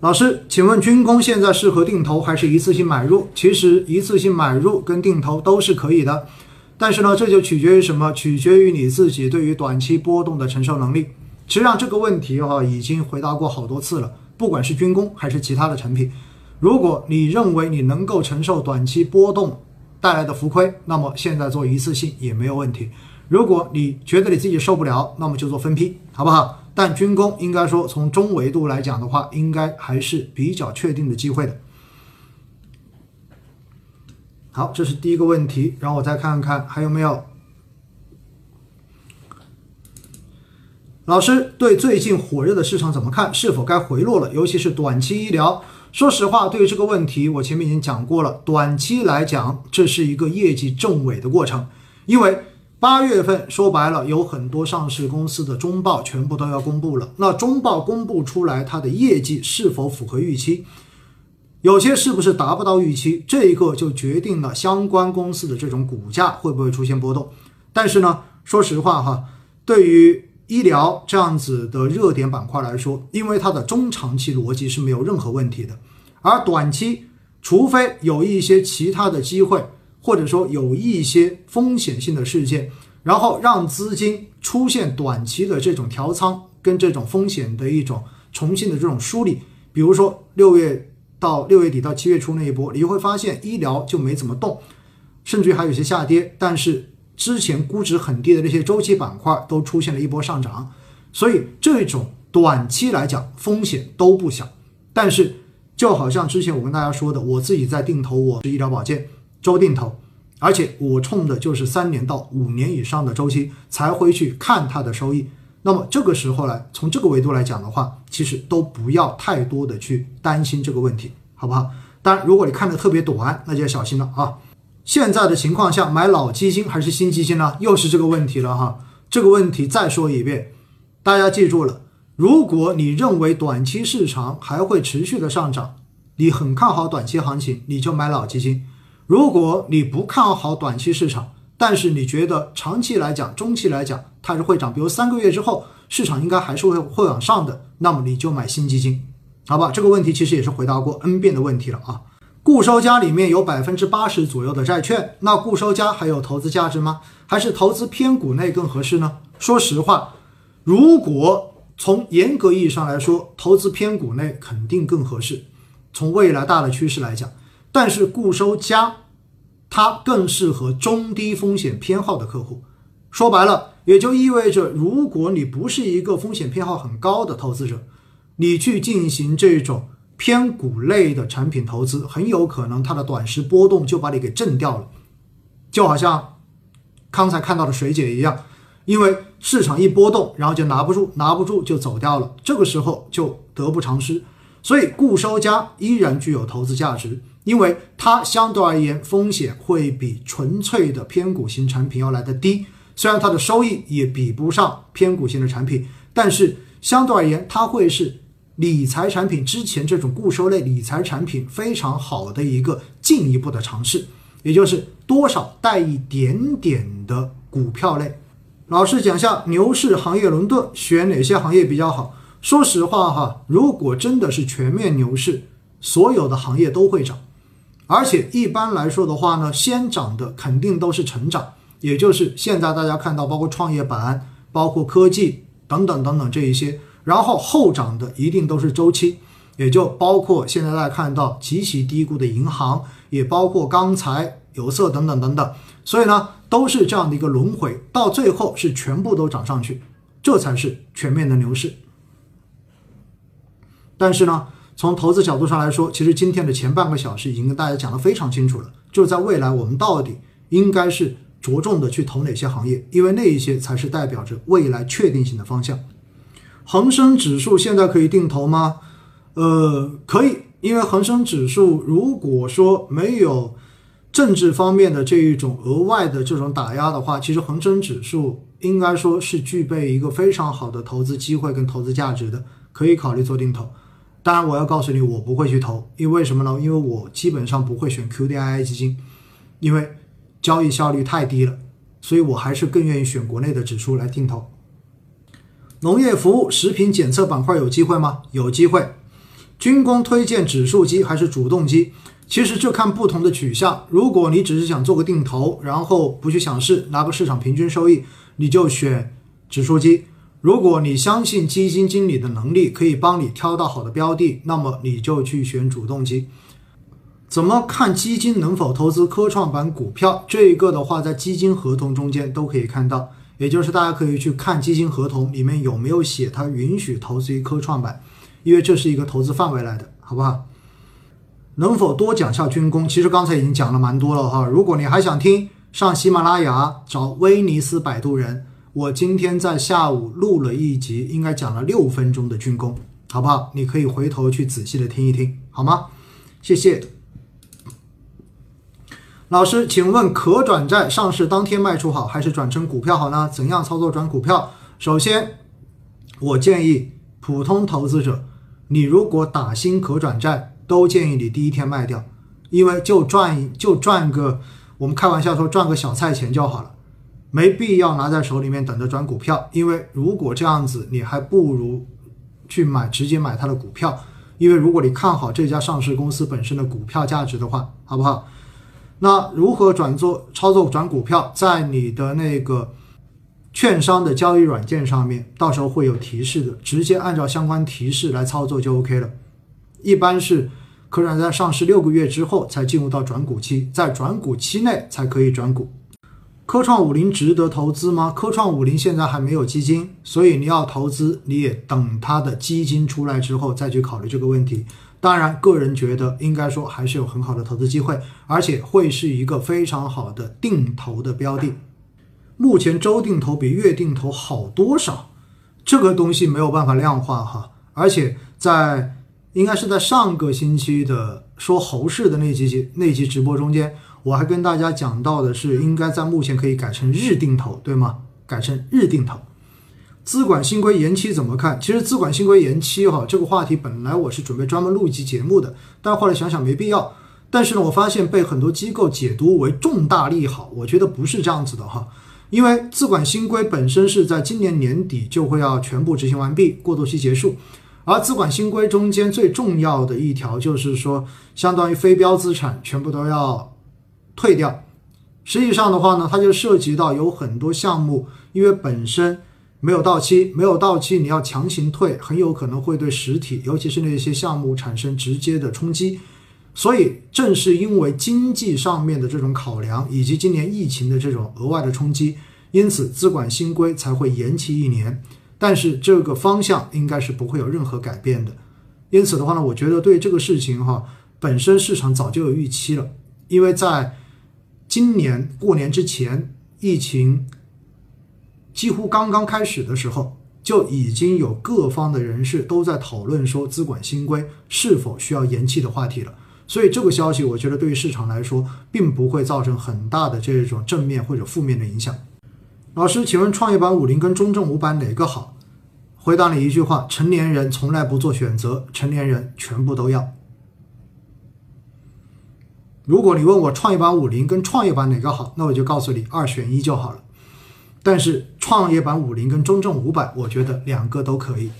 老师，请问军工现在适合定投还是一次性买入？其实一次性买入跟定投都是可以的，但是呢，这就取决于什么？取决于你自己对于短期波动的承受能力。其实上这个问题哈已经回答过好多次了，不管是军工还是其他的产品，如果你认为你能够承受短期波动带来的浮亏，那么现在做一次性也没有问题。如果你觉得你自己受不了，那么就做分批，好不好？但军工应该说，从中维度来讲的话，应该还是比较确定的机会的。好，这是第一个问题，然后我再看看还有没有。老师对最近火热的市场怎么看？是否该回落了？尤其是短期医疗。说实话，对于这个问题，我前面已经讲过了。短期来讲，这是一个业绩正尾的过程，因为。八月份说白了，有很多上市公司的中报全部都要公布了。那中报公布出来，它的业绩是否符合预期？有些是不是达不到预期？这一个就决定了相关公司的这种股价会不会出现波动。但是呢，说实话哈，对于医疗这样子的热点板块来说，因为它的中长期逻辑是没有任何问题的，而短期除非有一些其他的机会。或者说有一些风险性的事件，然后让资金出现短期的这种调仓跟这种风险的一种重新的这种梳理。比如说六月到六月底到七月初那一波，你会发现医疗就没怎么动，甚至于还有些下跌。但是之前估值很低的那些周期板块都出现了一波上涨，所以这种短期来讲风险都不小。但是就好像之前我跟大家说的，我自己在定投我是医疗保健。周定投，而且我冲的就是三年到五年以上的周期才会去看它的收益。那么这个时候呢，从这个维度来讲的话，其实都不要太多的去担心这个问题，好不好？当然，如果你看的特别短，那就要小心了啊。现在的情况下，买老基金还是新基金呢？又是这个问题了哈。这个问题再说一遍，大家记住了，如果你认为短期市场还会持续的上涨，你很看好短期行情，你就买老基金。如果你不看好短期市场，但是你觉得长期来讲、中期来讲它是会涨，比如三个月之后市场应该还是会会往上的，那么你就买新基金，好吧？这个问题其实也是回答过 N 遍的问题了啊。固收加里面有百分之八十左右的债券，那固收加还有投资价值吗？还是投资偏股内更合适呢？说实话，如果从严格意义上来说，投资偏股内肯定更合适。从未来大的趋势来讲。但是固收加，它更适合中低风险偏好的客户。说白了，也就意味着，如果你不是一个风险偏好很高的投资者，你去进行这种偏股类的产品投资，很有可能它的短时波动就把你给震掉了。就好像刚才看到的水姐一样，因为市场一波动，然后就拿不住，拿不住就走掉了，这个时候就得不偿失。所以固收加依然具有投资价值。因为它相对而言风险会比纯粹的偏股型产品要来的低，虽然它的收益也比不上偏股型的产品，但是相对而言它会是理财产品之前这种固收类理财产品非常好的一个进一步的尝试，也就是多少带一点点的股票类。老师讲下牛市行业轮动选哪些行业比较好？说实话哈，如果真的是全面牛市，所有的行业都会涨。而且一般来说的话呢，先涨的肯定都是成长，也就是现在大家看到，包括创业板、包括科技等等等等这一些，然后后涨的一定都是周期，也就包括现在大家看到极其低估的银行，也包括钢材、有色等等等等，所以呢，都是这样的一个轮回，到最后是全部都涨上去，这才是全面的牛市。但是呢。从投资角度上来说，其实今天的前半个小时已经跟大家讲得非常清楚了。就是在未来，我们到底应该是着重的去投哪些行业，因为那一些才是代表着未来确定性的方向。恒生指数现在可以定投吗？呃，可以，因为恒生指数如果说没有政治方面的这一种额外的这种打压的话，其实恒生指数应该说是具备一个非常好的投资机会跟投资价值的，可以考虑做定投。当然，我要告诉你，我不会去投，因为什么呢？因为我基本上不会选 QDII 基金，因为交易效率太低了，所以我还是更愿意选国内的指数来定投。农业服务、食品检测板块有机会吗？有机会。军工推荐指数基还是主动基？其实这看不同的取向。如果你只是想做个定投，然后不去想市，拿个市场平均收益，你就选指数基。如果你相信基金经理的能力可以帮你挑到好的标的，那么你就去选主动基。怎么看基金能否投资科创板股票？这一个的话，在基金合同中间都可以看到，也就是大家可以去看基金合同里面有没有写它允许投资于科创板，因为这是一个投资范围来的，好不好？能否多讲下军工？其实刚才已经讲了蛮多了哈。如果你还想听，上喜马拉雅找威尼斯摆渡人。我今天在下午录了一集，应该讲了六分钟的军工，好不好？你可以回头去仔细的听一听，好吗？谢谢。老师，请问可转债上市当天卖出好，还是转成股票好呢？怎样操作转股票？首先，我建议普通投资者，你如果打新可转债，都建议你第一天卖掉，因为就赚就赚个，我们开玩笑说赚个小菜钱就好了。没必要拿在手里面等着转股票，因为如果这样子，你还不如去买直接买它的股票，因为如果你看好这家上市公司本身的股票价值的话，好不好？那如何转做操作转股票，在你的那个券商的交易软件上面，到时候会有提示的，直接按照相关提示来操作就 OK 了。一般是可转在上市六个月之后才进入到转股期，在转股期内才可以转股。科创五零值得投资吗？科创五零现在还没有基金，所以你要投资，你也等它的基金出来之后再去考虑这个问题。当然，个人觉得应该说还是有很好的投资机会，而且会是一个非常好的定投的标的。目前周定投比月定投好多少？这个东西没有办法量化哈。而且在应该是在上个星期的说猴市的那期那期直播中间。我还跟大家讲到的是，应该在目前可以改成日定投，对吗？改成日定投。资管新规延期怎么看？其实资管新规延期哈，这个话题本来我是准备专门录一期节目的，但后来想想没必要。但是呢，我发现被很多机构解读为重大利好，我觉得不是这样子的哈。因为资管新规本身是在今年年底就会要全部执行完毕，过渡期结束。而资管新规中间最重要的一条就是说，相当于非标资产全部都要。退掉，实际上的话呢，它就涉及到有很多项目，因为本身没有到期，没有到期，你要强行退，很有可能会对实体，尤其是那些项目产生直接的冲击。所以，正是因为经济上面的这种考量，以及今年疫情的这种额外的冲击，因此资管新规才会延期一年。但是这个方向应该是不会有任何改变的。因此的话呢，我觉得对这个事情哈，本身市场早就有预期了，因为在今年过年之前，疫情几乎刚刚开始的时候，就已经有各方的人士都在讨论说资管新规是否需要延期的话题了。所以这个消息，我觉得对于市场来说，并不会造成很大的这种正面或者负面的影响。老师，请问创业板五零跟中证五百哪个好？回答你一句话：成年人从来不做选择，成年人全部都要。如果你问我创业板五零跟创业板哪个好，那我就告诉你二选一就好了。但是创业板五零跟中证五百，我觉得两个都可以。